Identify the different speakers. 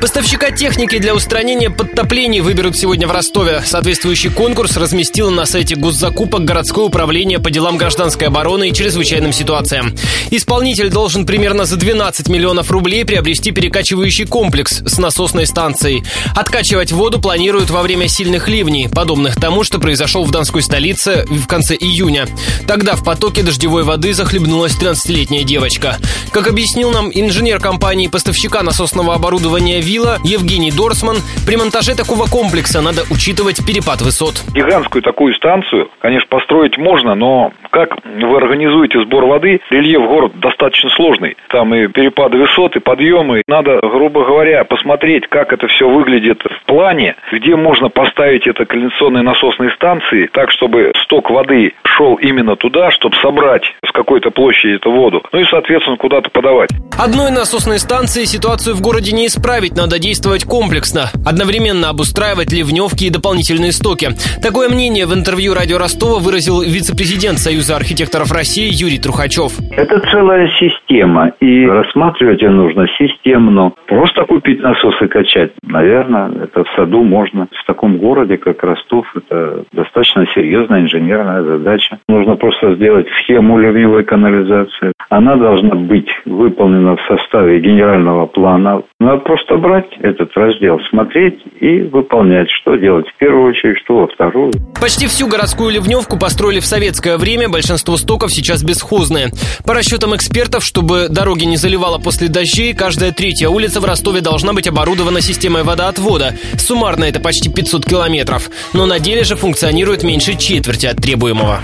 Speaker 1: Поставщика техники для устранения подтоплений выберут сегодня в Ростове. Соответствующий конкурс разместило на сайте госзакупок городское управление по делам гражданской обороны и чрезвычайным ситуациям. Исполнитель должен примерно за 12 миллионов рублей приобрести перекачивающий комплекс с насосной станцией. Откачивать воду планируют во время сильных ливней, подобных тому, что произошел в Донской столице в конце июня. Тогда в потоке дождевой воды захлебнулась 13-летняя девочка. Как объяснил нам инженер компании поставщика насосного оборудования «Вилла» Евгений Дорсман, при монтаже такого комплекса надо учитывать перепад высот.
Speaker 2: Гигантскую такую станцию, конечно, построить можно, но как вы организуете сбор воды, рельеф город достаточно сложный. Там и перепады высот, и подъемы. Надо, грубо говоря, посмотреть, как это все выглядит в плане, где можно поставить это кондиционные насосные станции, так, чтобы сток воды шел именно туда, чтобы собрать с какой-то площади эту воду. Ну и, соответственно, куда-то подавать.
Speaker 1: Одной насосной станции ситуацию в городе не исправить, надо действовать комплексно. Одновременно обустраивать ливневки и дополнительные стоки. Такое мнение в интервью радио Ростова выразил вице-президент Союза архитекторов России Юрий Трухачев.
Speaker 3: Это целая система, и рассматривать ее нужно системно. Просто купить насос и качать, наверное, это в саду можно. В таком городе, как Ростов, это достаточно серьезная инженерная задача. Нужно просто сделать схему ливневой канализации. Она должна быть выполнена в составе генерального плана. Надо просто брать этот раздел, смотреть и выполнять, что делать в первую очередь, что во вторую.
Speaker 1: Почти всю городскую ливневку построили в советское время, большинство стоков сейчас бесхозные. По расчетам экспертов, чтобы дороги не заливало после дождей, каждая третья улица в Ростове должна быть оборудована системой водоотвода. Суммарно это почти 500 километров. Но на деле же функционирует меньше четверти от требуемого.